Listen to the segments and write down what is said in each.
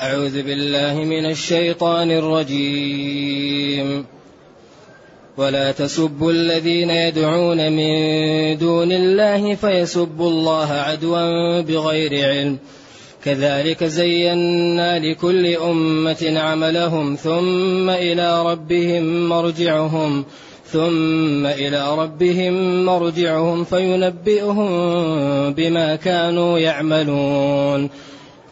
أعوذ بالله من الشيطان الرجيم. ولا تسبوا الذين يدعون من دون الله فيسبوا الله عدوا بغير علم. كذلك زينا لكل أمة عملهم ثم إلى ربهم مرجعهم ثم إلى ربهم مرجعهم فينبئهم بما كانوا يعملون.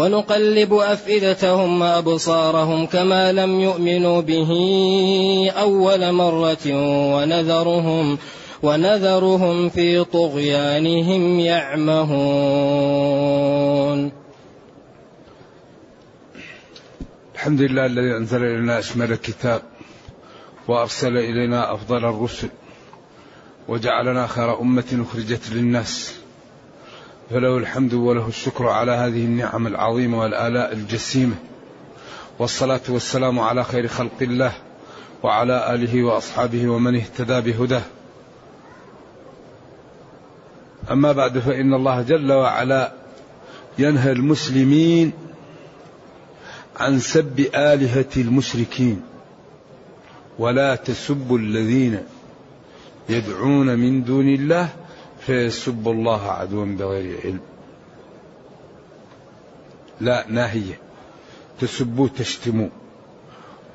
ونقلب أفئدتهم وأبصارهم كما لم يؤمنوا به أول مرة ونذرهم ونذرهم في طغيانهم يعمهون. الحمد لله الذي أنزل إلينا أشمل الكتاب وأرسل إلينا أفضل الرسل وجعلنا خير أمة أخرجت للناس. فله الحمد وله الشكر على هذه النعم العظيمة والآلاء الجسيمة. والصلاة والسلام على خير خلق الله وعلى آله وأصحابه ومن اهتدى بهداه. أما بعد فإن الله جل وعلا ينهى المسلمين عن سب آلهة المشركين. ولا تسبوا الذين يدعون من دون الله فيسبوا الله عدوا بغير علم. لا ناهية تسبوا تشتموا.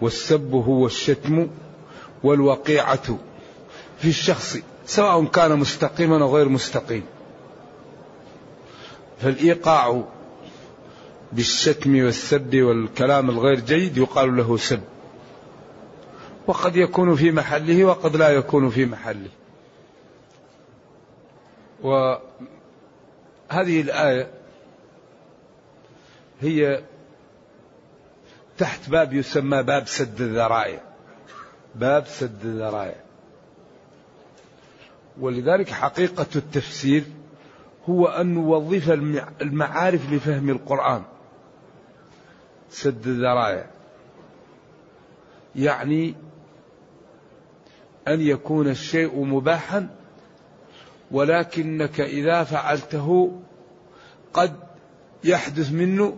والسب هو الشتم والوقيعة في الشخص سواء كان مستقيما أو غير مستقيم. فالإيقاع بالشتم والسب والكلام الغير جيد يقال له سب. وقد يكون في محله وقد لا يكون في محله. وهذه الآية هي تحت باب يسمى باب سد الذرائع. باب سد الذرائع. ولذلك حقيقة التفسير هو أن نوظف المعارف لفهم القرآن. سد الذرائع. يعني أن يكون الشيء مباحا ولكنك إذا فعلته قد يحدث منه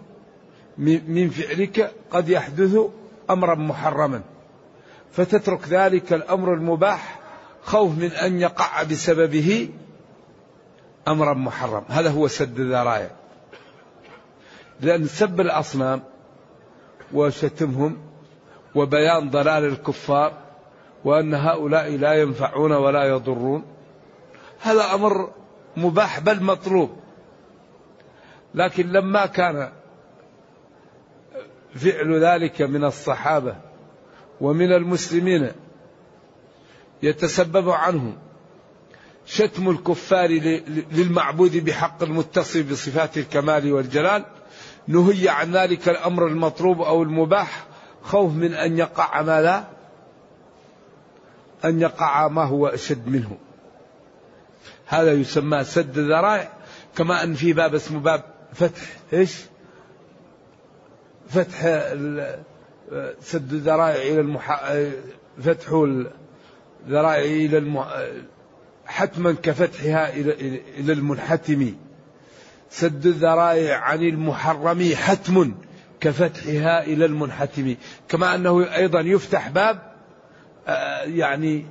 من فعلك قد يحدث أمرا محرما. فتترك ذلك الأمر المباح خوف من أن يقع بسببه أمرا محرم. هذا هو سد الذرائع. لأن سب الأصنام وشتمهم وبيان ضلال الكفار وأن هؤلاء لا ينفعون ولا يضرون هذا أمر مباح بل مطلوب. لكن لما كان فعل ذلك من الصحابة ومن المسلمين يتسبب عنهم شتم الكفار للمعبود بحق المتصف بصفات الكمال والجلال نهي عن ذلك الأمر المطلوب أو المباح خوف من أن يقع ما لا أن يقع ما هو أشد منه. هذا يسمى سد الذرائع كما أن في باب اسمه باب فتح إيش؟ فتح سد الذرائع إلى المح... فتح الذرائع إلى المح... حتما كفتحها إلى إلى المنحتم سد الذرائع عن المحرم حتم كفتحها إلى المنحتم كما أنه أيضا يفتح باب يعني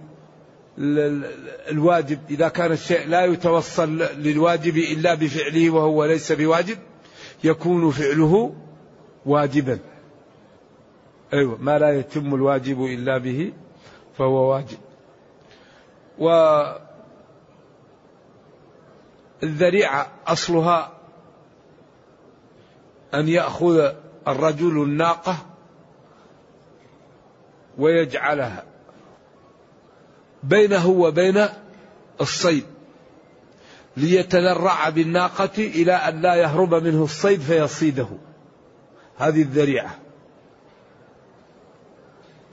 الواجب. إذا كان الشيء لا يتوصل للواجب إلا بفعله وهو ليس بواجب يكون فعله واجبا. أيوة ما لا يتم الواجب إلا به فهو واجب. والذريعة أصلها أن يأخذ الرجل الناقة ويجعلها. بينه وبين الصيد. ليتذرع بالناقة إلى أن لا يهرب منه الصيد فيصيده. هذه الذريعة.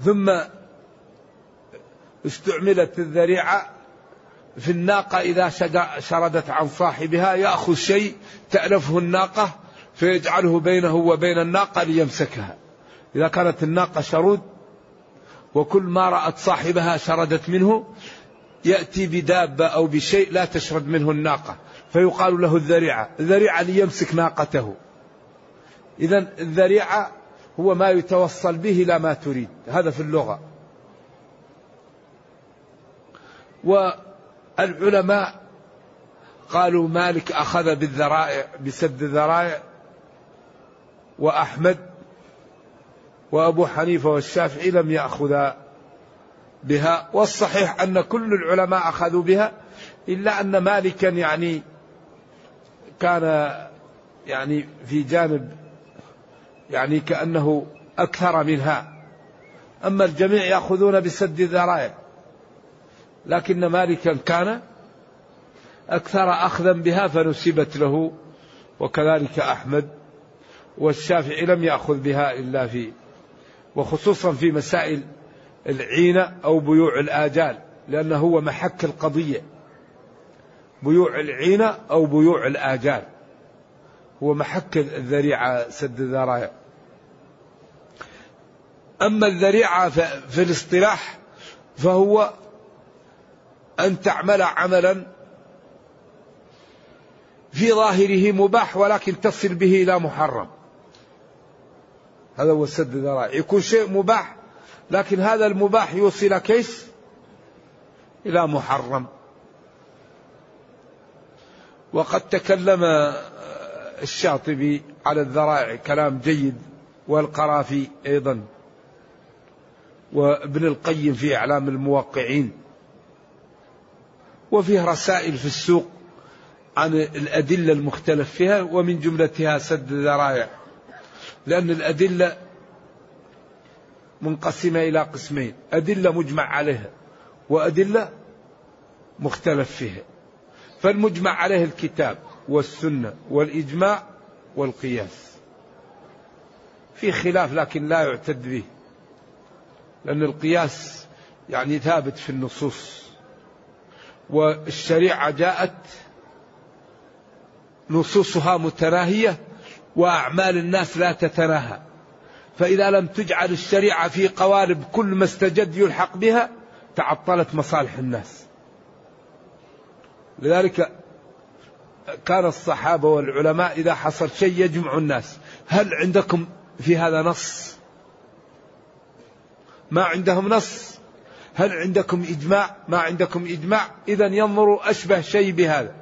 ثم استعملت الذريعة في الناقة إذا شردت عن صاحبها يأخذ شيء تألفه الناقة فيجعله بينه وبين الناقة ليمسكها. إذا كانت الناقة شرود وكل ما رأت صاحبها شردت منه يأتي بدابة أو بشيء لا تشرد منه الناقة. فيقال له الذريعة الذريعة ليمسك ناقته. إذا الذريعة هو ما يتوصل به إلى ما تريد. هذا في اللغة. والعلماء قالوا مالك أخذ بالذرائع بسد الذرائع وأحمد وأبو حنيفة والشافعي لم يأخذا بها والصحيح أن كل العلماء أخذوا بها إلا أن مالكا يعني كان يعني في جانب يعني كأنه أكثر منها. أما الجميع يأخذون بسد الذرائع لكن مالكا كان أكثر أخذا بها فنسبت له وكذلك أحمد والشافعي لم يأخذ بها إلا في وخصوصا في مسائل العينة أو بيوع الآجال لأنه هو محك القضية. بيوع العينة أو بيوع الآجال. هو محك الذريعة سد الذرائع أما الذريعة في الاصطلاح فهو أن تعمل عملا في ظاهره مباح ولكن تصل به إلى محرم. هذا هو سد الذرائع. يكون شيء مباح لكن هذا المباح يوصل كيف؟ إلى محرم. وقد تكلم الشاطبي على الذرائع كلام جيد والقرافي أيضا وابن القيم في إعلام الموقعين. وفيه رسائل في السوق عن الأدلة المختلف فيها ومن جملتها سد الذرائع. لأن الأدلة منقسمة إلى قسمين. أدلة مجمع عليها وأدلة مختلف فيها. فالمجمع عليه الكتاب والسنة والإجماع والقياس. في خلاف لكن لا يعتد به. لأن القياس يعني ثابت في النصوص. والشريعة جاءت نصوصها متناهية وأعمال الناس لا تتناهى. فإذا لم تجعل الشريعة في قوالب كل ما استجد يلحق بها تعطلت مصالح الناس. لذلك كان الصحابة والعلماء إذا حصل شيء يجمع الناس. هل عندكم في هذا نص؟ ما عندهم نص؟ هل عندكم إجماع؟ ما عندكم إجماع؟ إذا ينظروا أشبه شيء بهذا.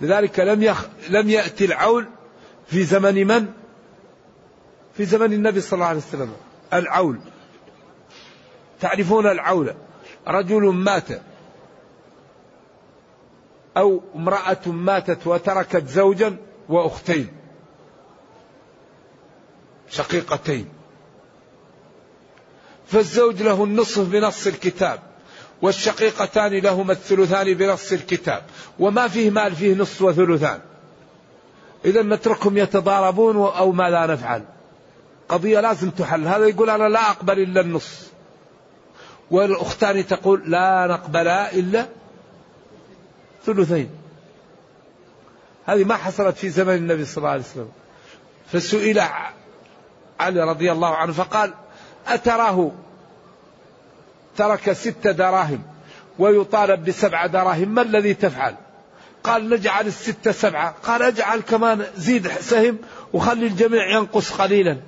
لذلك لم يخ... لم يأتي العول في زمن من؟ في زمن النبي صلى الله عليه وسلم. العول. تعرفون العول؟ رجل مات. أو امرأة ماتت وتركت زوجا وأختين. شقيقتين. فالزوج له النصف بنص الكتاب والشقيقتان لهما الثلثان بنص الكتاب وما فيه مال فيه نصف وثلثان. إذا نتركهم يتضاربون أو ماذا نفعل. قضية لازم تحل. هذا يقول أنا لا أقبل إلا النص. والأختان تقول لا نقبل إلا ثلثين. هذه ما حصلت في زمن النبي صلى الله عليه وسلم. فسئل علي رضي الله عنه فقال أتراه ترك ست دراهم ويطالب بسبع دراهم ما الذي تفعل؟ قال نجعل الستة سبعة. قال اجعل كمان زيد سهم وخلي الجميع ينقص قليلا.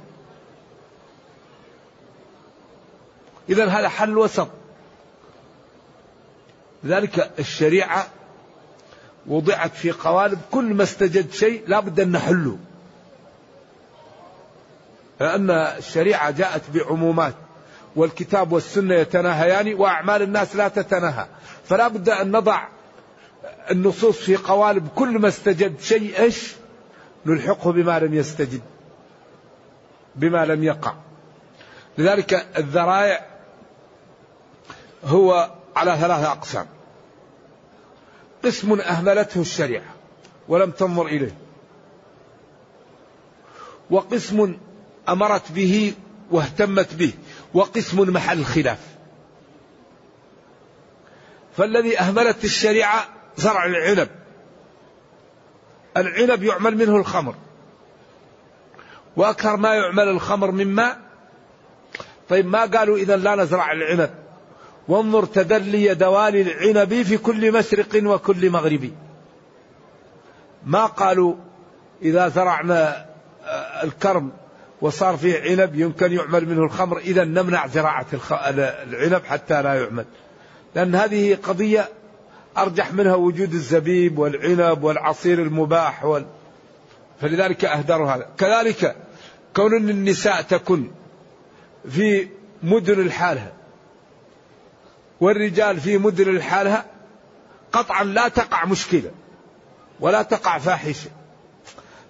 إذا هذا حل وسط. لذلك الشريعة وضعت في قوالب كل ما استجد شيء لا بد أن نحله. لأن الشريعة جاءت بعمومات والكتاب والسنة يتناهيان وأعمال الناس لا تتناهى. فلا بد أن نضع النصوص في قوالب كل ما استجد شيء إيش؟ نلحقه بما لم يستجد بما لم يقع. لذلك الذرائع هو على ثلاثة أقسام. قسم أهملته الشريعة ولم تنظر إليه. وقسم أمرت به واهتمت به وقسم محل خلاف. فالذي أهملت الشريعة زرع العنب. العنب يعمل منه الخمر. وأكثر ما يعمل الخمر من ماء. طيب ما قالوا إذا لا نزرع العنب؟ وانظر تدلي دوالي العنب في كل مشرق وكل مغرب. ما قالوا إذا زرعنا آه، الكرم وصار فيه عنب يمكن يعمل منه الخمر. إذا نمنع زراعة العنب حتى لا يعمل. لأن هذه قضية أرجح منها وجود الزبيب والعنب والعصير المباح وال... فلذلك أهدروا هذا. كذلك كون النساء تكن في مدن الحالة والرجال في مدن الحالة قطعا لا تقع مشكلة ولا تقع فاحشة.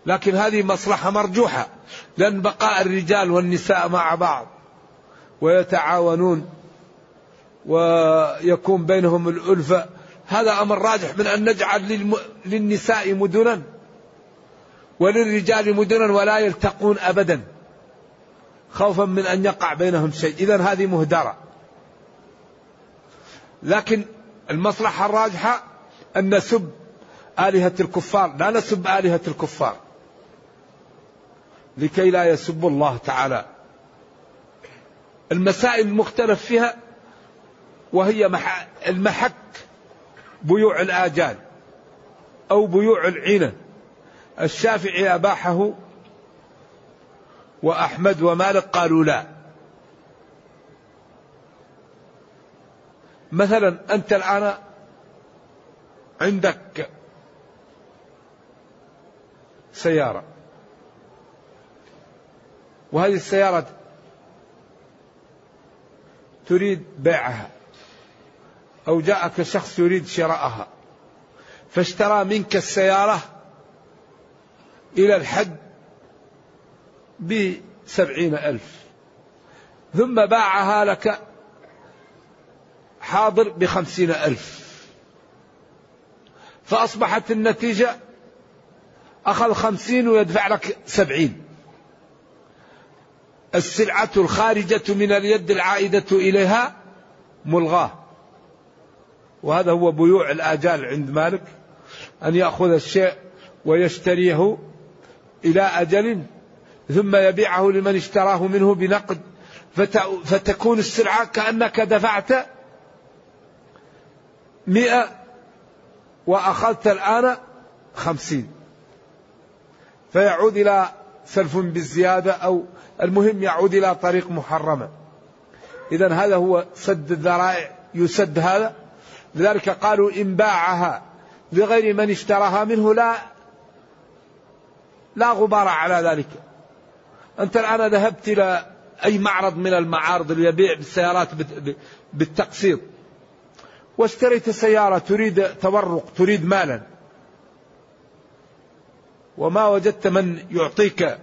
لكن هذه مصلحة مرجوحة لأن بقاء الرجال والنساء مع بعض ويتعاونون ويكون بينهم الألفة هذا أمر راجح من أن نجعل للنساء مدنا وللرجال مدنا ولا يلتقون أبدا خوفا من أن يقع بينهم شيء. إذا هذه مهدرة. لكن المصلحة الراجحة أن نسب آلهة الكفار. لا نسب آلهة الكفار. لكي لا يسب الله تعالى. المسائل المختلف فيها وهي المحك بيوع الآجال أو بيوع العينة الشافعي أباحه وأحمد ومالك قالوا لا. مثلا أنت الآن عندك سيارة. وهذه السيارة تريد بيعها. أو جاءك شخص يريد شراءها فاشترى منك السيارة إلى الحد بسبعين ألف ثم باعها لك حاضر بخمسين ألف. فأصبحت النتيجة أخذ خمسين ويدفع لك سبعين. السلعة الخارجة من اليد العائدة إليها ملغاة. وهذا هو بيوع الآجال عند مالك أن يأخذ الشيء ويشتريه إلى أجل ثم يبيعه لمن اشتراه منه بنقد فتكون السلعة كأنك دفعت مئة وأخذت الآن خمسين. فيعود إلى سلف بالزيادة أو المهم يعود إلى طريق محرمة. إذا هذا هو سد الذرائع يسد هذا. لذلك قالوا إن باعها لغير من اشتراها منه لا لا غبار على ذلك. أنت الآن ذهبت إلى أي معرض من المعارض اللي يبيع بالسيارات بالتقسيط. واشتريت سيارة تريد تورق تريد مالا. وما وجدت من يعطيك.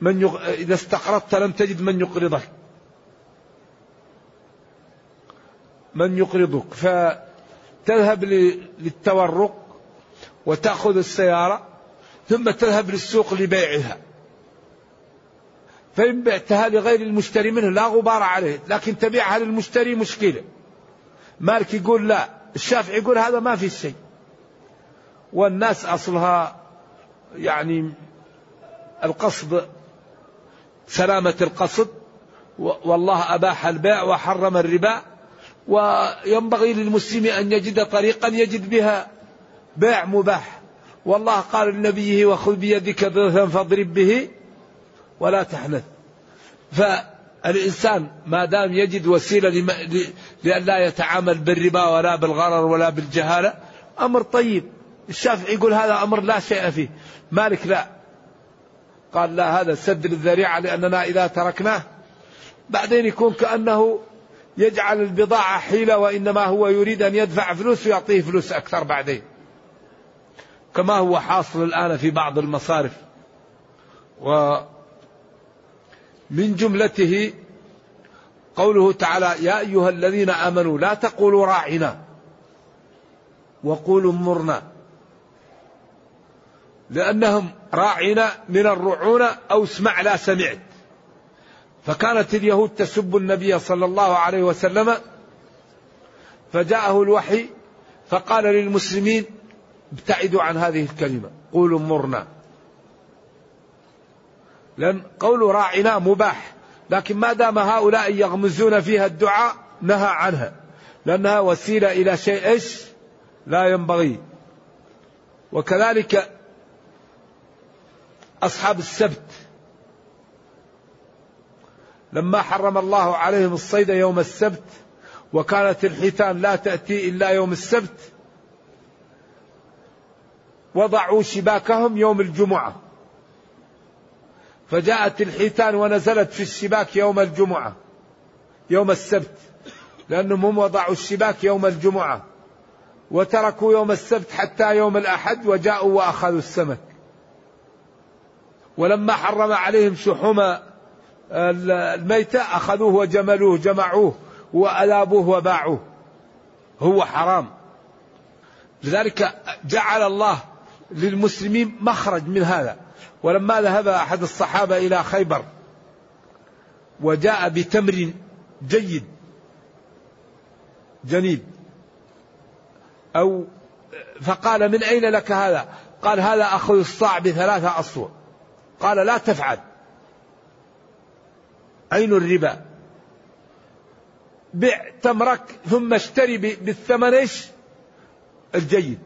من يغ... إذا استقرضت لم تجد من يقرضك. من يقرضك. فتذهب للتورق وتأخذ السيارة ثم تذهب للسوق لبيعها. فإن بعتها لغير المشتري منه لا غبار عليه. لكن تبيعها للمشتري مشكلة. مالك يقول لا. الشافعي يقول هذا ما في شيء. والناس أصلها يعني القصد سلامة القصد والله أباح البيع وحرم الربا. وينبغي للمسلم أن يجد طريقا يجد بها بيع مباح. والله قال لنبيه وخذ بيدك ضغثا فاضرب به ولا تحنث. فالإنسان ما دام يجد وسيلة لأن لا يتعامل بالربا ولا بالغرر ولا بالجهالة أمر طيب. الشافعي يقول هذا أمر لا شيء فيه. مالك لا. قال لا هذا سد للذريعة لأننا إذا تركناه. بعدين يكون كأنه يجعل البضاعة حيلة وإنما هو يريد أن يدفع فلوس ويعطيه فلوس أكثر بعدين. كما هو حاصل الآن في بعض المصارف. ومن جملته قوله تعالى يا أيها الذين آمنوا لا تقولوا راعنا وقولوا انظرنا. لأنهم راعين من الرعونة أو اسمع لا سمعت. فكانت اليهود تسب النبي صلى الله عليه وسلم فجاءه الوحي فقال للمسلمين ابتعدوا عن هذه الكلمة قولوا مرنا. لأن قول راعنا مباح لكن ما دام هؤلاء يغمزون فيها الدعاء نهى عنها. لأنها وسيلة إلى شيء إيش؟ لا ينبغي. وكذلك أصحاب السبت لما حرم الله عليهم الصيد يوم السبت وكانت الحيتان لا تأتي إلا يوم السبت وضعوا شباكهم يوم الجمعة. فجاءت الحيتان ونزلت في الشباك يوم الجمعة يوم السبت لأنهم هم وضعوا الشباك يوم الجمعة وتركوا يوم السبت حتى يوم الأحد وجاءوا وأخذوا السمك. ولما حرم عليهم شحوم الميتة أخذوه وجملوه جمعوه وألابوه وباعوه. هو حرام. لذلك جعل الله للمسلمين مخرج من هذا. ولما ذهب أحد الصحابة إلى خيبر وجاء بتمر جيد جنيد أو فقال من أين لك هذا؟ قال هذا أخذ الصاع بثلاثة أصوع. قال لا تفعل. عين الربا. بع تمرك ثم اشتري بالثمن إيش؟ الجيد.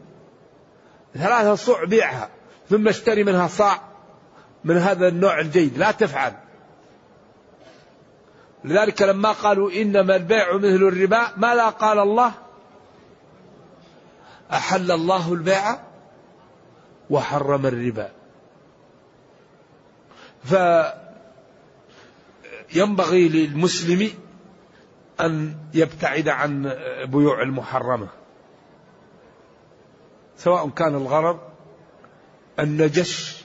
ثلاثة صوع بيعها ثم اشتري منها صاع من هذا النوع الجيد. لا تفعل. لذلك لما قالوا إنما البيع مثل الربا ماذا قال الله؟ أحل الله البيع وحرم الربا. فينبغي للمسلم أن يبتعد عن بيوع المحرمة. سواء كان الغرض النجش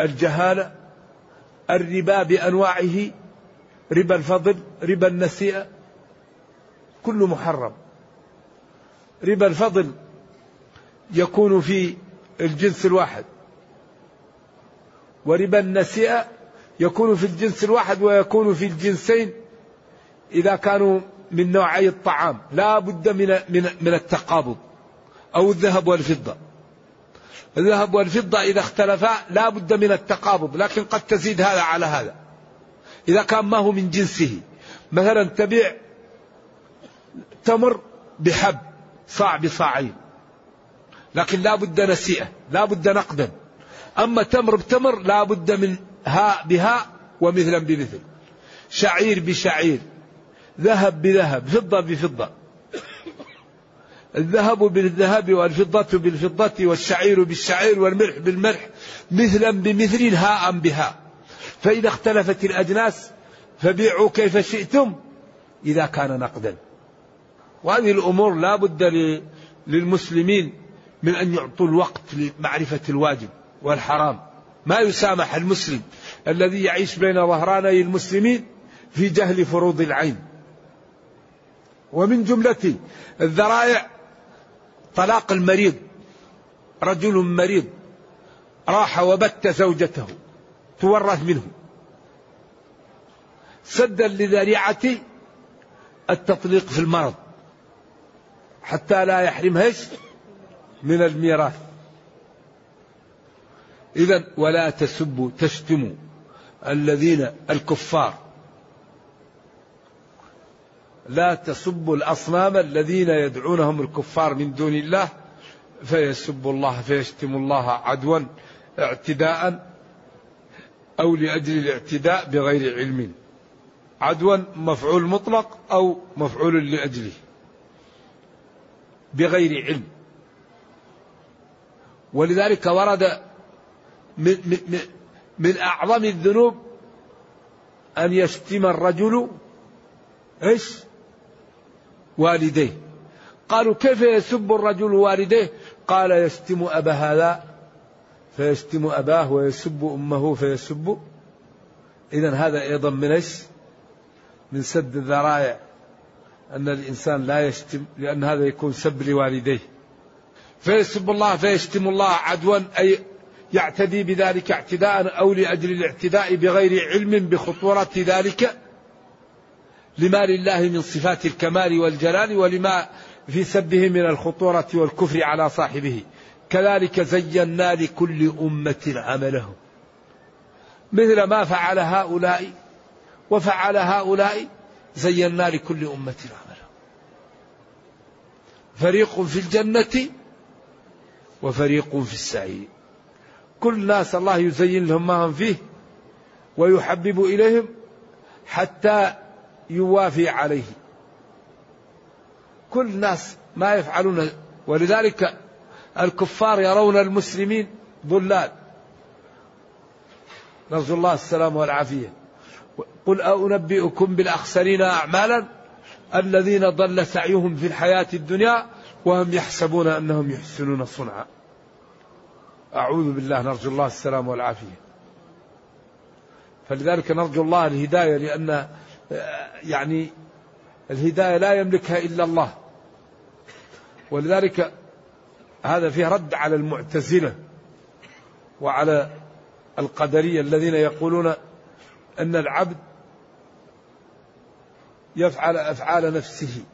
الجهالة الربا بأنواعه ربا الفضل ربا النسيئة كله محرم. ربا الفضل يكون في الجنس الواحد وربا النسيئة يكون في الجنس الواحد ويكون في الجنسين إذا كانوا من نوعي الطعام. لا بد من, من, من التقابض أو الذهب والفضة. الذهب والفضة إذا اختلفا لا بد من التقابض لكن قد تزيد هذا على هذا. إذا كان ما هو من جنسه. مثلا تبيع تمر بحب صاع بصاعين. لكن لا بد نسيئة لا بد نقدا. أما تمر بتمر لا بد من هاء بهاء ومثلا بمثل. شعير بشعير ذهب بذهب فضة بفضة. الذهب بالذهب والفضة بالفضة والشعير بالشعير والملح بالملح مثلا بمثل هاء بهاء فإذا اختلفت الأجناس فبيعوا كيف شئتم إذا كان نقدا. وهذه الأمور لا بد للمسلمين من أن يعطوا الوقت لمعرفة الواجب والحرام. ما يسامح المسلم الذي يعيش بين ظهراني المسلمين في جهل فروض العين. ومن جملة الذرائع طلاق المريض رجل مريض راح وبت زوجته تورث منه. سدا لذريعة التطليق في المرض حتى لا يحرمها من الميراث. إذا ولا تسبوا تشتموا الذين الكفار. لا تسبوا الأصنام الذين يدعونهم الكفار من دون الله فيسبوا الله فيشتموا الله عدوا اعتداء أو لأجل الاعتداء بغير علم. عدوا مفعول مطلق أو مفعول لأجله بغير علم. ولذلك ورد من, من, من أعظم الذنوب أن يشتم الرجل إيش؟ والديه. قالوا كيف يسب الرجل والديه؟ قال يشتم أبا هذا فيشتم أباه ويسب أمه فيسب. إذا هذا أيضا من إيش؟ من سد الذرائع أن الإنسان لا يشتم لأن هذا يكون سب لوالديه. فيسب الله فيشتم الله عدوا أي يعتدي بذلك اعتداء أو لأجل الاعتداء بغير علم بخطورة ذلك؟ لما لله من صفات الكمال والجلال ولما في سبه من الخطورة والكفر على صاحبه. كذلك زينا لكل أمة عملهم مثل ما فعل هؤلاء وفعل هؤلاء زينا لكل أمة عملهم فريق في الجنة وفريق في السعير. كل ناس الله يزين لهم ما هم فيه ويحبب إليهم حتى يوافي عليه. كل ناس ما يفعلون ولذلك الكفار يرون المسلمين ضلال. نرجو الله السلام والعافية. قل أنبئكم بالأخسرين أعمالا الذين ضل سعيهم في الحياة الدنيا وهم يحسبون أنهم يحسنون صنعا. أعوذ بالله نرجو الله السلام والعافية. فلذلك نرجو الله الهداية لأن يعني الهداية لا يملكها إلا الله. ولذلك هذا فيه رد على المعتزلة وعلى القدرية الذين يقولون أن العبد يفعل أفعال نفسه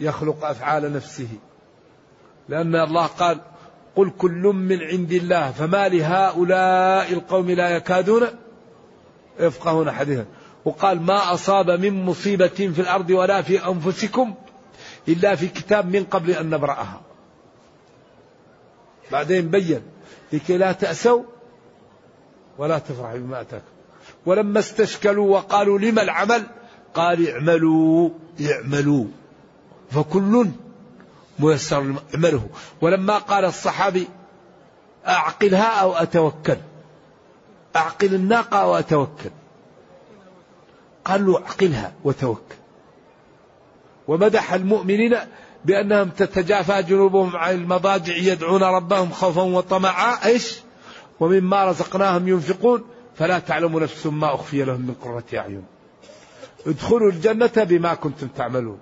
يخلق أفعال نفسه. لأن الله قال قل كل من عند الله فما لهؤلاء القوم لا يكادون يفقهون حديثا. وقال ما أصاب من مصيبة في الأرض ولا في أنفسكم إلا في كتاب من قبل أن نبرأها. بعدين بين لكي لا تأسوا ولا تفرحوا بما أتاكم. ولما استشكلوا وقالوا لما العمل؟ قال اعملوا اعملوا. فكل ميسر اعمله. ولما قال الصحابي أعقلها أو أتوكل. أعقل الناقة أو أتوكل. قال له أعقلها وتوكل. ومدح المؤمنين بأنهم تتجافى جنوبهم عن المضاجع يدعون ربهم خوفا وطمعا. إيش؟ ومما رزقناهم ينفقون. فلا تعلم نفس ما أخفي لهم من قرة أعين. ادخلوا الجنة بما كنتم تعملون.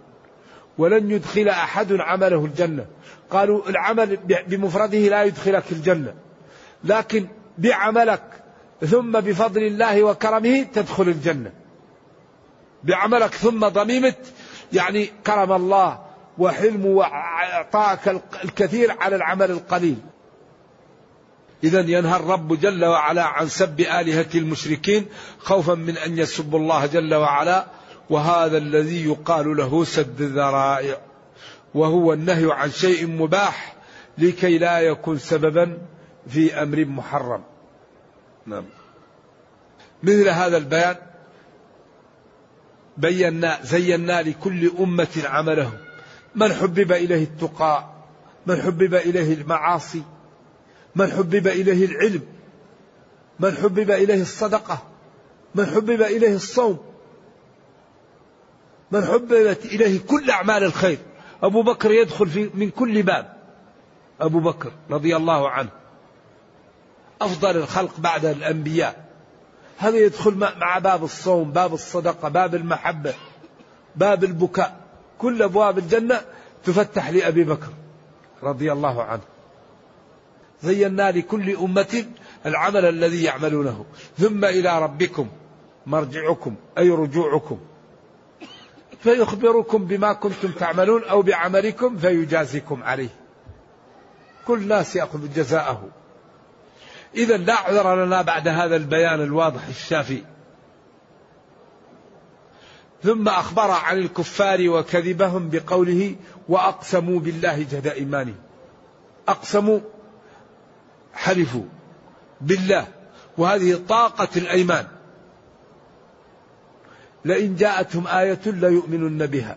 ولن يدخل أحد عمله الجنة. قالوا العمل بمفرده لا يدخلك الجنة. لكن بعملك ثم بفضل الله وكرمه تدخل الجنة. بعملك ثم ضميمة يعني كرم الله وحلمه وإعطاك الكثير على العمل القليل. إذا ينهى الرب جل وعلا عن سب آلهة المشركين خوفا من أن يسبوا الله جل وعلا وهذا الذي يقال له سد الذرائع وهو النهي عن شيء مباح لكي لا يكون سببا في أمر محرم. نعم. مثل هذا البيان بينا زينا لكل أمة عملهم. من حبب إليه التقى من حبب إليه المعاصي من حبب إليه العلم من حبب إليه الصدقة من حبب إليه الصوم. من حببت إليه كل أعمال الخير. أبو بكر يدخل في من كل باب. أبو بكر رضي الله عنه. أفضل الخلق بعد الأنبياء. هذا يدخل مع باب الصوم باب الصدقة باب المحبة باب البكاء. كل أبواب الجنة تفتح لأبي بكر رضي الله عنه. زينا لكل أمة العمل الذي يعملونه. ثم إلى ربكم مرجعكم أي رجوعكم. فيخبركم بما كنتم تعملون أو بعملكم فيجازيكم عليه. كل ناس يأخذ جزاءه. إذا لا عذر لنا بعد هذا البيان الواضح الشافي. ثم أخبر عن الكفار وكذبهم بقوله وأقسموا بالله جهد إيمانهم. أقسموا حلفوا بالله. وهذه طاقة الأيمان. لئن جاءتهم آية ليؤمنن بها.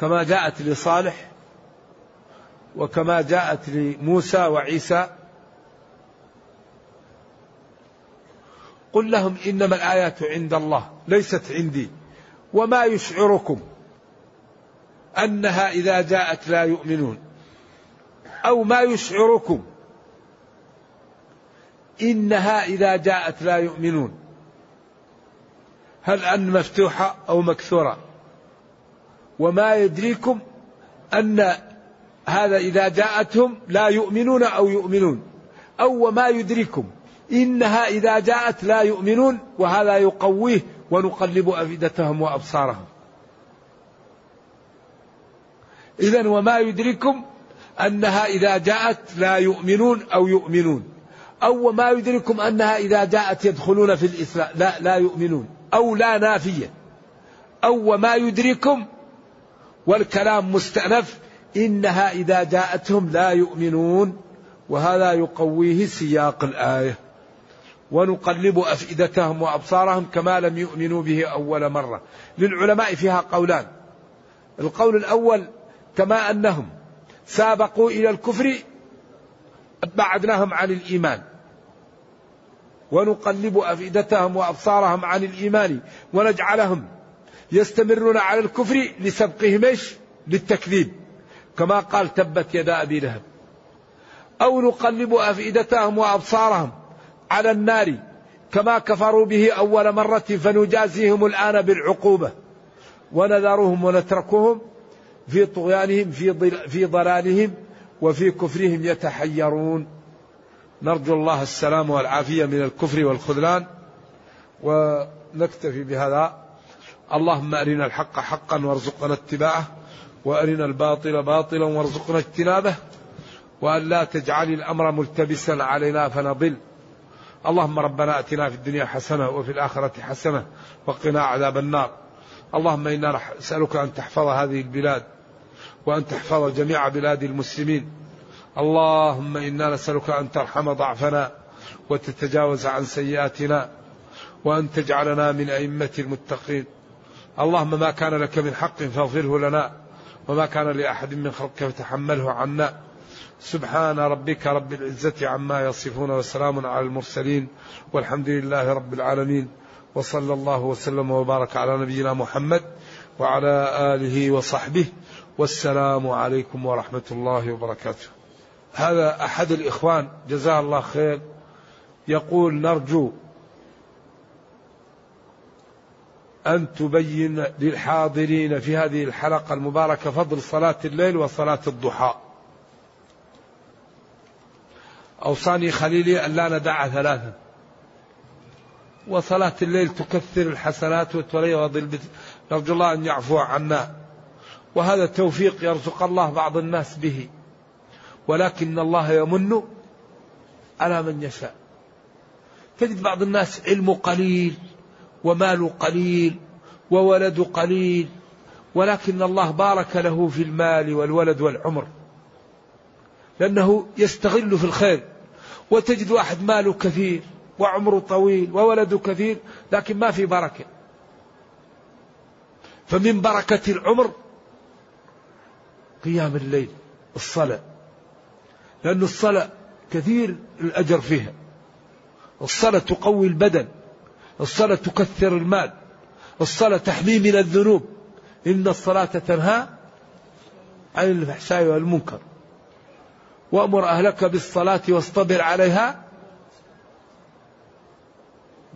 كما جاءت لصالح وكما جاءت لموسى وعيسى. قل لهم إنما الآيات عند الله ليست عندي. وما يشعركم أنها إذا جاءت لا يؤمنون. أو ما يشعركم إنها إذا جاءت لا يؤمنون. هل أن مفتوحة أو مكسورة؟ وما يدريكم أن هذا إذا جاءتهم لا يؤمنون أو يؤمنون؟ أو وما يدركم إنها إذا جاءت لا يؤمنون وهذا يقويه ونقلب أفئدتهم وأبصارهم. إذا وما يدركم أنها إذا جاءت لا يؤمنون أو يؤمنون؟ أو وما يدركم أنها إذا جاءت يدخلون في الإسلام لا لا يؤمنون؟ أو لا نافية. أو وما يدركم والكلام مستأنف. إنها إذا جاءتهم لا يؤمنون. وهذا يقويه سياق الآية. ونقلب أفئدتهم وأبصارهم كما لم يؤمنوا به أول مرة. للعلماء فيها قولان. القول الأول كما أنهم سابقوا إلى الكفر بعدناهم عن الإيمان. ونقلب أفئدتهم وأبصارهم عن الإيمان ونجعلهم يستمرون على الكفر لسبقهم إيش؟ للتكذيب. كما قال تبت يدا أبي لهب. أو نقلب أفئدتهم وأبصارهم على النار كما كفروا به أول مرة فنجازيهم الآن بالعقوبة. ونذرهم ونتركهم في طغيانهم في في ضلالهم وفي كفرهم يتحيرون. نرجو الله السلام والعافية من الكفر والخذلان ونكتفي بهذا. اللهم أرنا الحق حقا وارزقنا اتباعه وأرنا الباطل باطلا وارزقنا اجتنابه وأن لا تجعل الأمر ملتبسا علينا فنضل. اللهم ربنا أتنا في الدنيا حسنة وفي الآخرة حسنة وقنا عذاب النار. اللهم إنا نسألك أن تحفظ هذه البلاد وأن تحفظ جميع بلاد المسلمين. اللهم إنا نسألك أن ترحم ضعفنا وتتجاوز عن سيئاتنا وأن تجعلنا من أئمة المتقين. اللهم ما كان لك من حق فاغفره لنا وما كان لأحد من خلقك فتحمله عنا. سبحان ربك رب العزة عما يصفون وسلام على المرسلين والحمد لله رب العالمين. وصلى الله وسلم وبارك على نبينا محمد وعلى آله وصحبه. والسلام عليكم ورحمة الله وبركاته. هذا أحد الإخوان جزاه الله خير يقول نرجو أن تبين للحاضرين في هذه الحلقة المباركة فضل صلاة الليل وصلاة الضحى. أوصاني خليلي أن لا ندع ثلاثا. وصلاة الليل تكثر الحسنات وتريض نرجو الله أن يعفو عنا. وهذا توفيق يرزق الله بعض الناس به. ولكن الله يمن على من يشاء. تجد بعض الناس علمه قليل ومال قليل وولد قليل ولكن الله بارك له في المال والولد والعمر لأنه يستغل في الخير. وتجد واحد ماله كثير وعمره طويل وولده كثير لكن ما في بركة. فمن بركة العمر قيام الليل الصلاة. لأن الصلاة كثير الأجر فيها. الصلاة تقوي البدن الصلاة تكثر المال الصلاة تحمي من الذنوب. إن الصلاة تنهى عن الفحشاء والمنكر. وأمر أهلك بالصلاة واصطبر عليها.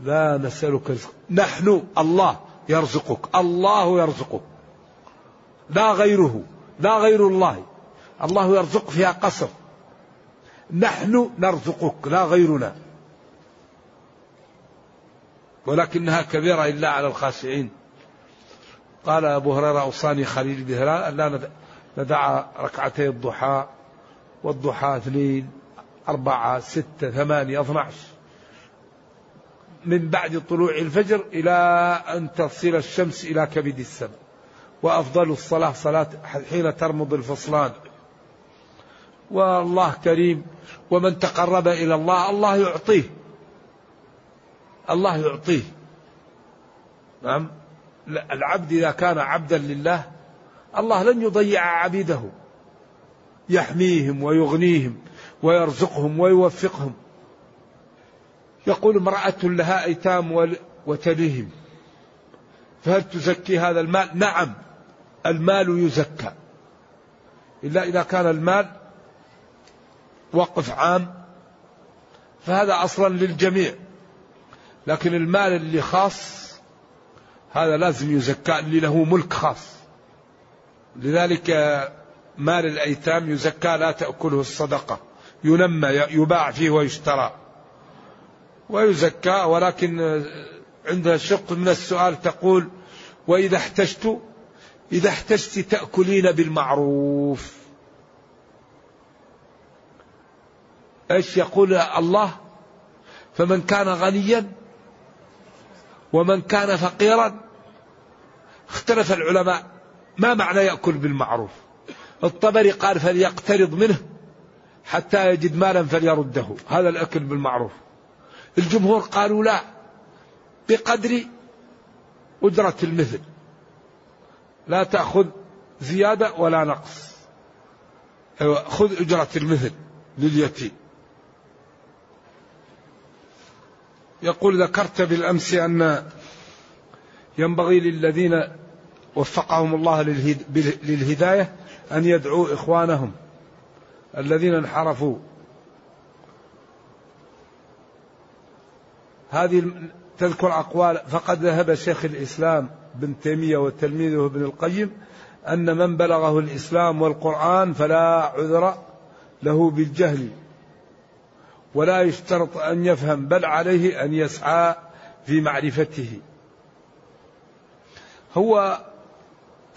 لا نسألك رزق نحن الله يرزقك. الله يرزقك. لا غيره. لا غير الله. الله يرزق فيها قصر. نحن نرزقك لا غيرنا. ولكنها كبيرة إلا على الخاشعين. قال أبو هريرة أوصاني خليل بهلال أن لا ندع ركعتي الضحى والضحى اثنين أربعة ستة ثمانية اثنى من بعد طلوع الفجر إلى أن تصل الشمس إلى كبد السماء وأفضل الصلاة صلاة حين ترمض الفصلان. والله كريم. ومن تقرب إلى الله الله يعطيه. الله يعطيه. نعم. العبد إذا كان عبدا لله الله لن يضيع عبيده. يحميهم ويغنيهم ويرزقهم ويوفقهم. يقول امرأة لها أيتام وتليهم. فهل تزكي هذا المال؟ نعم. المال يزكى. إلا إذا كان المال وقف عام فهذا أصلا للجميع. لكن المال اللي خاص هذا لازم يزكى اللي له ملك خاص. لذلك مال الأيتام يزكى لا تأكله الصدقة. ينمى يباع فيه ويشترى. ويزكى ولكن عندها شق من السؤال تقول وإذا احتجت؟ إذا احتجت تأكلين بالمعروف. إيش يقول الله؟ فمن كان غنيا ومن كان فقيرا اختلف العلماء. ما معنى يأكل بالمعروف؟ الطبري قال فليقترض منه حتى يجد مالا فليرده. هذا الأكل بالمعروف. الجمهور قالوا لا بقدر أجرة المثل. لا تأخذ زيادة ولا نقص. خذ أجرة المثل لليتيم. يقول ذكرت بالأمس أن ينبغي للذين وفقهم الله للهداية أن يدعوا إخوانهم الذين انحرفوا. هذه تذكر أقوال فقد ذهب شيخ الإسلام بن تيمية وتلميذه ابن القيم أن من بلغه الإسلام والقرآن فلا عذر له بالجهل. ولا يشترط أن يفهم بل عليه أن يسعى في معرفته. هو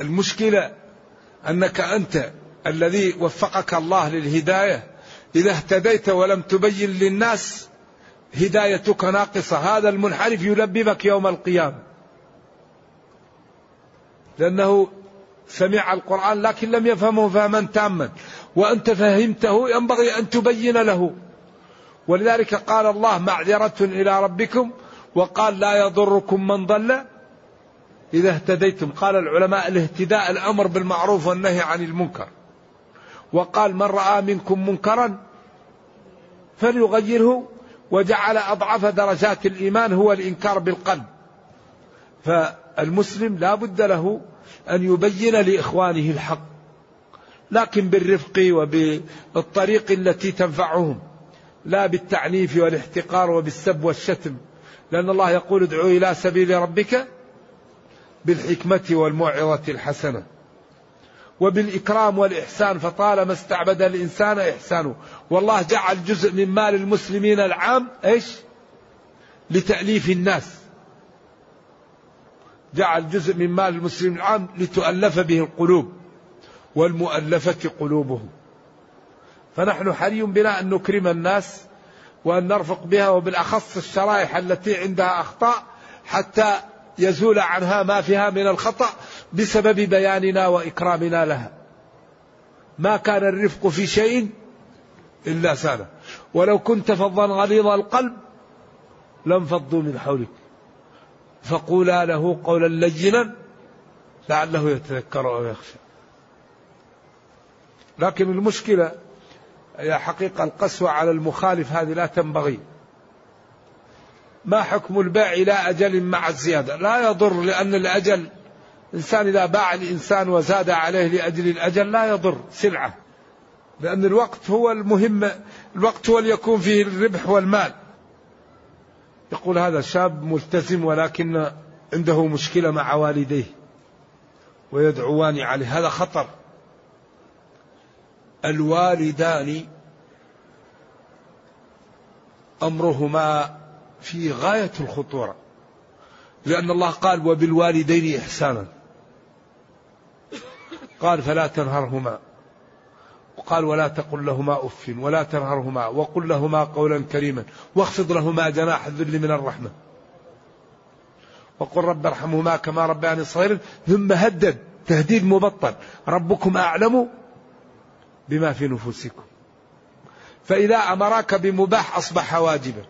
المشكلة أنك أنت الذي وفقك الله للهداية إذا اهتديت ولم تبين للناس هدايتك ناقصة هذا المنحرف يلببك يوم القيامة. لأنه سمع القرآن لكن لم يفهمه فهما تاما وأنت فهمته ينبغي أن تبين له. ولذلك قال الله معذرة إلى ربكم وقال لا يضركم من ضل إذا اهتديتم. قال العلماء الاهتداء الأمر بالمعروف والنهي عن المنكر. وقال من رأى منكم منكرا فليغيره وجعل أضعف درجات الإيمان هو الإنكار بالقلب. فالمسلم لا بد له أن يبين لإخوانه الحق لكن بالرفق وبالطريق التي تنفعهم. لا بالتعنيف والاحتقار وبالسب والشتم. لأن الله يقول ادعوا إلى سبيل ربك بالحكمة والموعظة الحسنة وبالإكرام والإحسان فطالما استعبد الإنسان إحسانه. والله جعل جزء من مال المسلمين العام إيش؟ لتأليف الناس. جعل جزء من مال المسلمين العام لتؤلف به القلوب والمؤلفة قلوبهم. فنحن حري بنا أن نكرم الناس وأن نرفق بها وبالأخص الشرائح التي عندها أخطاء حتى يزول عنها ما فيها من الخطأ بسبب بياننا وإكرامنا لها. ما كان الرفق في شيء إلا سانه ولو كنت فظا غليظ القلب لانفضوا من حولك. فقولا له قولا لينا لعله يتذكر أو يخشى. لكن المشكلة حقيقة القسوة على المخالف هذه لا تنبغي. ما حكم البيع إلى أجل مع الزيادة؟ لا يضر لأن الأجل إنسان إذا باع الإنسان وزاد عليه لأجل الأجل لا يضر سلعة. لأن الوقت هو المهم الوقت هو اللي يكون فيه الربح والمال. يقول هذا شاب ملتزم ولكن عنده مشكلة مع والديه ويدعوان عليه. هذا خطر. الوالدان أمرهما في غاية الخطورة. لأن الله قال وبالوالدين إحسانا. قال فلا تنهرهما. وقال ولا تقل لهما أف ولا تنهرهما وقل لهما قولا كريما واخفض لهما جناح الذل من الرحمة. وقل رب ارحمهما كما ربياني صغيرا ثم هدد تهديد مبطل. ربكم أعلم بما في نفوسكم. فإذا أمرك بمباح أصبح واجبا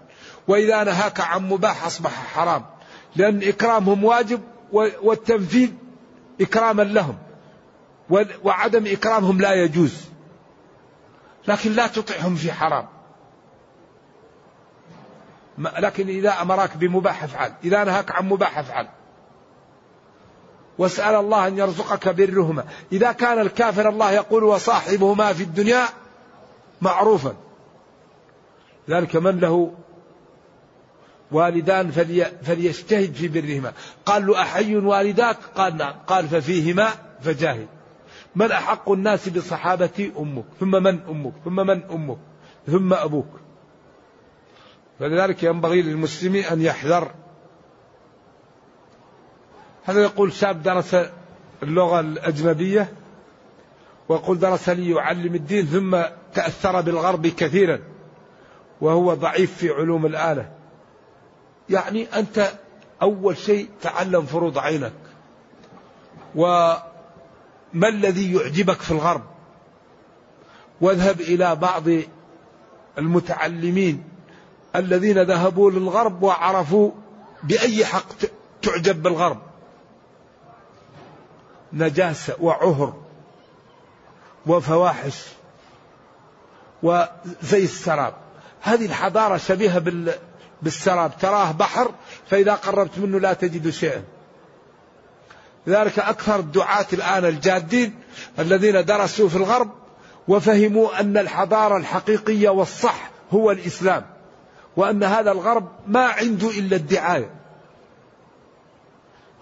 وإذا نهاك عن مباح أصبح حرام. لأن إكرامهم واجب والتنفيذ إكراما لهم وعدم إكرامهم لا يجوز. لكن لا تطعهم في حرام. لكن إذا أمرك بمباح أفعل إذا نهاك عن مباح أفعل. واسأل الله أن يرزقك برهما. إذا كان الكافر الله يقول وصاحبهما في الدنيا معروفا. ذلك من له والدان فلي فليجتهد في برهما. قال له أحي والداك؟ قال نعم. قال ففيهما فجاهد. من أحق الناس بصحابتي أمك؟ ثم من أمك؟ ثم من أمك؟ ثم أبوك. فلذلك ينبغي للمسلم أن يحذر هذا يقول شاب درس اللغة الأجنبية ويقول درس لي يعلم الدين ثم تأثر بالغرب كثيرا وهو ضعيف في علوم الآلة. يعني أنت أول شيء تعلم فروض عينك وما الذي يعجبك في الغرب؟ واذهب إلى بعض المتعلمين الذين ذهبوا للغرب وعرفوا بأي حق تعجب بالغرب. نجاسة وعهر وفواحش وزي السراب. هذه الحضارة شبيهة بالسراب. تراه بحر فإذا قربت منه لا تجد شيئا. لذلك أكثر الدعاة الآن الجادين الذين درسوا في الغرب وفهموا أن الحضارة الحقيقية والصح هو الإسلام وأن هذا الغرب ما عنده إلا الدعاية.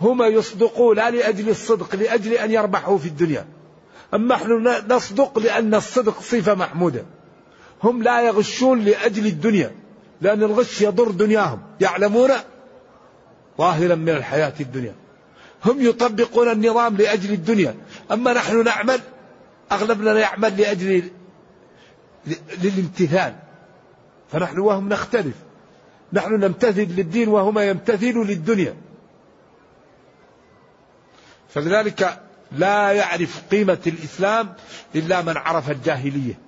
هم يصدقوا لا لأجل الصدق لأجل أن يربحوا في الدنيا. أما نحن نصدق لأن الصدق صفة محمودة. هم لا يغشون لأجل الدنيا لأن الغش يضر دنياهم. يعلمون ظاهرا من الحياة الدنيا. هم يطبقون النظام لأجل الدنيا. أما نحن نعمل أغلبنا يعمل لأجل للامتثال. فنحن وهم نختلف. نحن نمتثل للدين وهما يمتثلوا للدنيا. فلذلك لا يعرف قيمة الإسلام إلا من عرف الجاهلية.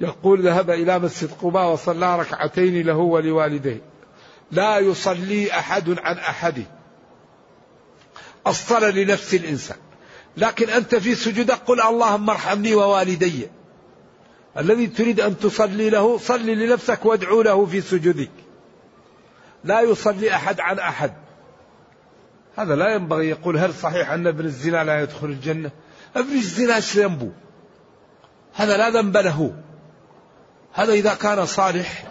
يقول ذهب إلى مسجد قباء وصلى ركعتين له ولوالديه. لا يصلي أحد عن أحد. الصلاة لنفس الإنسان. لكن أنت في سجودك قل اللهم ارحمني ووالدي. الذي تريد أن تصلي له صل لنفسك وادعو له في سجودك. لا يصلي أحد عن أحد. هذا لا ينبغي يقول هل صحيح أن ابن الزنا لا يدخل الجنة؟ ابن الزنا ذنبه هذا لا ذنب له. هذا إذا كان صالح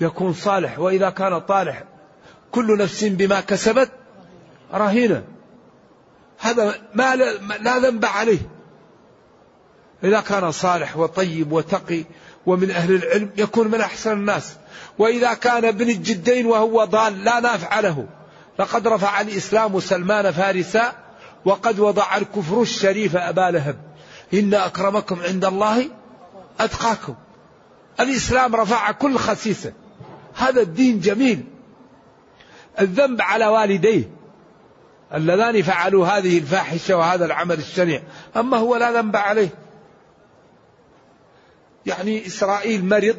يكون صالح وإذا كان طالح كل نفس بما كسبت رهينة. هذا ما لا ذنب عليه. إذا كان صالح وطيب وتقي ومن أهل العلم يكون من أحسن الناس. وإذا كان ابن الجدين وهو ضال لا نافع له. لقد رفع الإسلام سلمان فارسا وقد وضع الكفر الشريف أبا لهب. إن أكرمكم عند الله أتقاكم. الإسلام رفع كل خسيسة. هذا الدين جميل. الذنب على والديه. اللذان فعلوا هذه الفاحشة وهذا العمل الشنيع. أما هو لا ذنب عليه. يعني إسرائيل مرض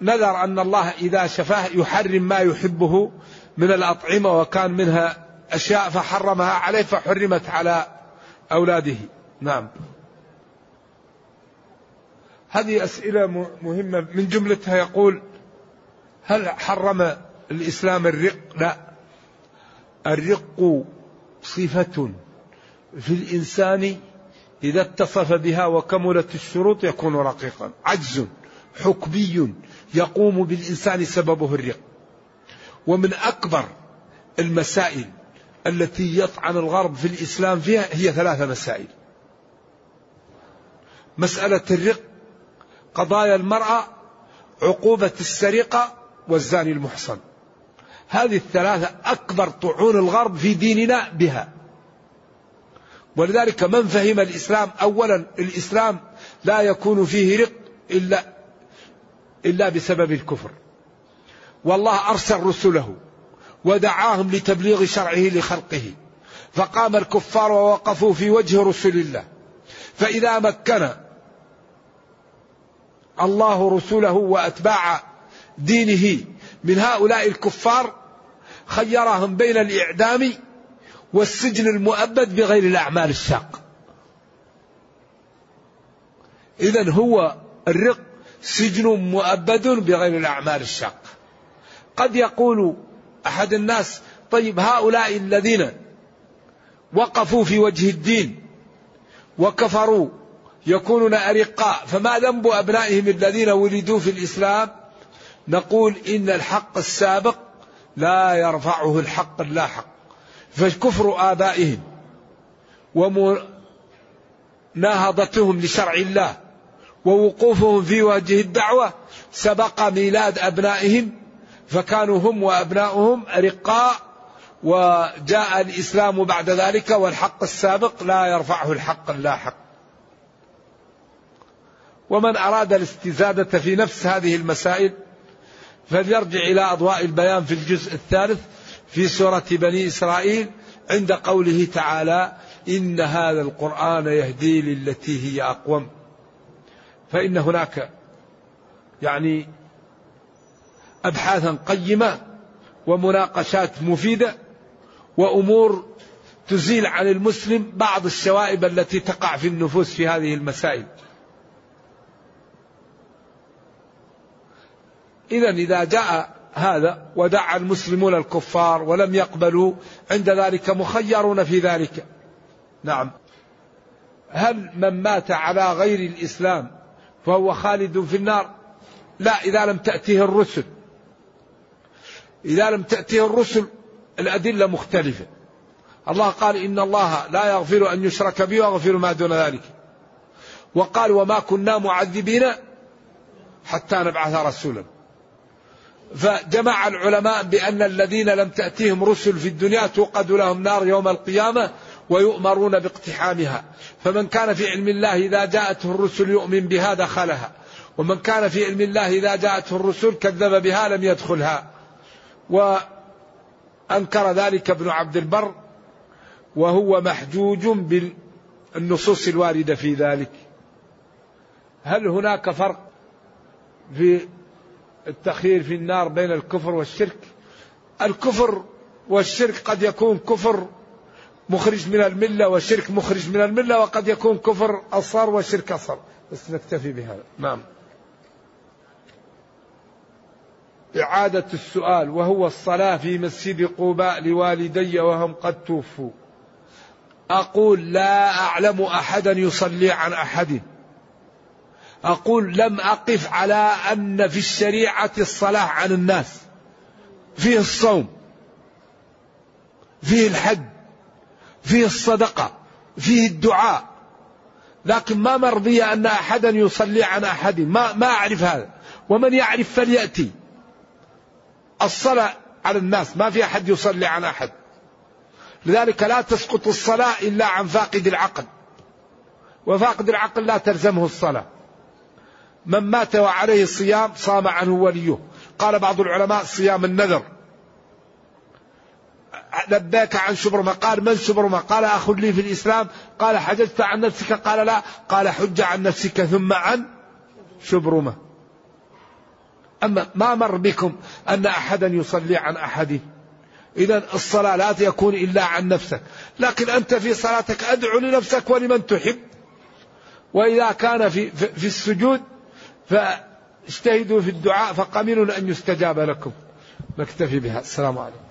ونذر أن الله إذا شفاه يحرم ما يحبه من الأطعمة وكان منها أشياء فحرمها عليه فحرمت على أولاده. نعم. هذه أسئلة مهمة. من جملتها يقول هل حرم الإسلام الرق؟ لا. الرق صفة في الإنسان إذا اتصف بها وكملت الشروط يكون رقيقا. عجز. حكمي يقوم بالإنسان سببه الرق. ومن أكبر المسائل التي يطعن الغرب في الإسلام فيها هي ثلاثة مسائل. مسألة الرق قضايا المرأة عقوبة السرقة والزاني المحصن. هذه الثلاثة أكبر طعون الغرب في ديننا بها. ولذلك من فهم الإسلام؟ أولا الإسلام لا يكون فيه رق إلا إلا بسبب الكفر. والله أرسل رسله ودعاهم لتبليغ شرعه لخلقه. فقام الكفار ووقفوا في وجه رسل الله. فإذا مكن الله رسله وأتباع دينه من هؤلاء الكفار خيرهم بين الإعدام والسجن المؤبد بغير الأعمال الشاقة إذا هو الرق سجن مؤبد بغير الأعمال الشاقة. قد يقول أحد الناس طيب هؤلاء الذين وقفوا في وجه الدين وكفروا يكونون أرقاء فما ذنب أبنائهم الذين ولدوا في الإسلام؟ نقول إن الحق السابق لا يرفعه الحق اللاحق. فكفر آبائهم ومناهضتهم لشرع الله. ووقوفهم في وجه الدعوة. سبق ميلاد أبنائهم فكانوا هم وأبناؤهم أرقاء وجاء الإسلام بعد ذلك والحق السابق لا يرفعه الحق اللاحق ومن أراد الاستزادة في نفس هذه المسائل فليرجع إلى أضواء البيان في الجزء الثالث في سورة بني إسرائيل عند قوله تعالى إن هذا القرآن يهدي للتي هي أقوم. فإن هناك يعني أبحاثا قيمة ومناقشات مفيدة وأمور تزيل عن المسلم بعض الشوائب التي تقع في النفوس في هذه المسائل. إذا إذا جاء هذا ودعا المسلمون الكفار ولم يقبلوا عند ذلك مخيرون في ذلك. نعم. هل من مات على غير الإسلام فهو خالد في النار. لا إذا لم تأتيه الرسل. إذا لم تأتيه الرسل الأدلة مختلفة. الله قال إن الله لا يغفر أن يشرك به ويغفر ما دون ذلك. وقال وما كنا معذبين حتى نبعث رسولا. فجمع العلماء بأن الذين لم تأتيهم رسل في الدنيا توقد لهم نار يوم القيامة ويؤمرون باقتحامها. فمن كان في علم الله إذا جاءته الرسل يؤمن بها دخلها ومن كان في علم الله إذا جاءته الرسل كذب بها لم يدخلها. وأنكر ذلك ابن عبد البر وهو محجوج بالنصوص الواردة في ذلك. هل هناك فرق في التخيير في النار بين الكفر والشرك؟ الكفر والشرك قد يكون كفر مخرج من الملة وشرك مخرج من الملة وقد يكون كفر أصغر وشرك أصغر. بس نكتفي بهذا. نعم. إعادة السؤال وهو الصلاة في مسجد قباء لوالدي وهم قد توفوا. أقول لا أعلم أحدا يصلي عن أحد. أقول لم أقف على أن في الشريعة الصلاة عن الناس. فيه الصوم. فيه الحج. فيه الصدقة فيه الدعاء. لكن ما مر بي أن أحدا يصلي عن أحد ما, ما أعرف هذا. ومن يعرف فليأتي. الصلاة على الناس. ما في أحد يصلي عن أحد. لذلك لا تسقط الصلاة إلا عن فاقد العقل. وفاقد العقل لا تلزمه الصلاة. من مات وعليه الصيام صام عنه وليه. قال بعض العلماء صيام النذر. لباك عن شبرمة قال من شبرمة قال؟ أخ لي في الإسلام. قال حججت عن نفسك؟ قال لا. قال حج عن نفسك ثم عن شبرمة. أما ما مر بكم أن أحدا يصلي عن أحد؟ إذا الصلاة لا يكون إلا عن نفسك. لكن أنت في صلاتك أدعو لنفسك ولمن تحب. وإذا كان في, في السجود فاجتهدوا في الدعاء فقمن أن يستجاب لكم. نكتفي بها. السلام عليكم.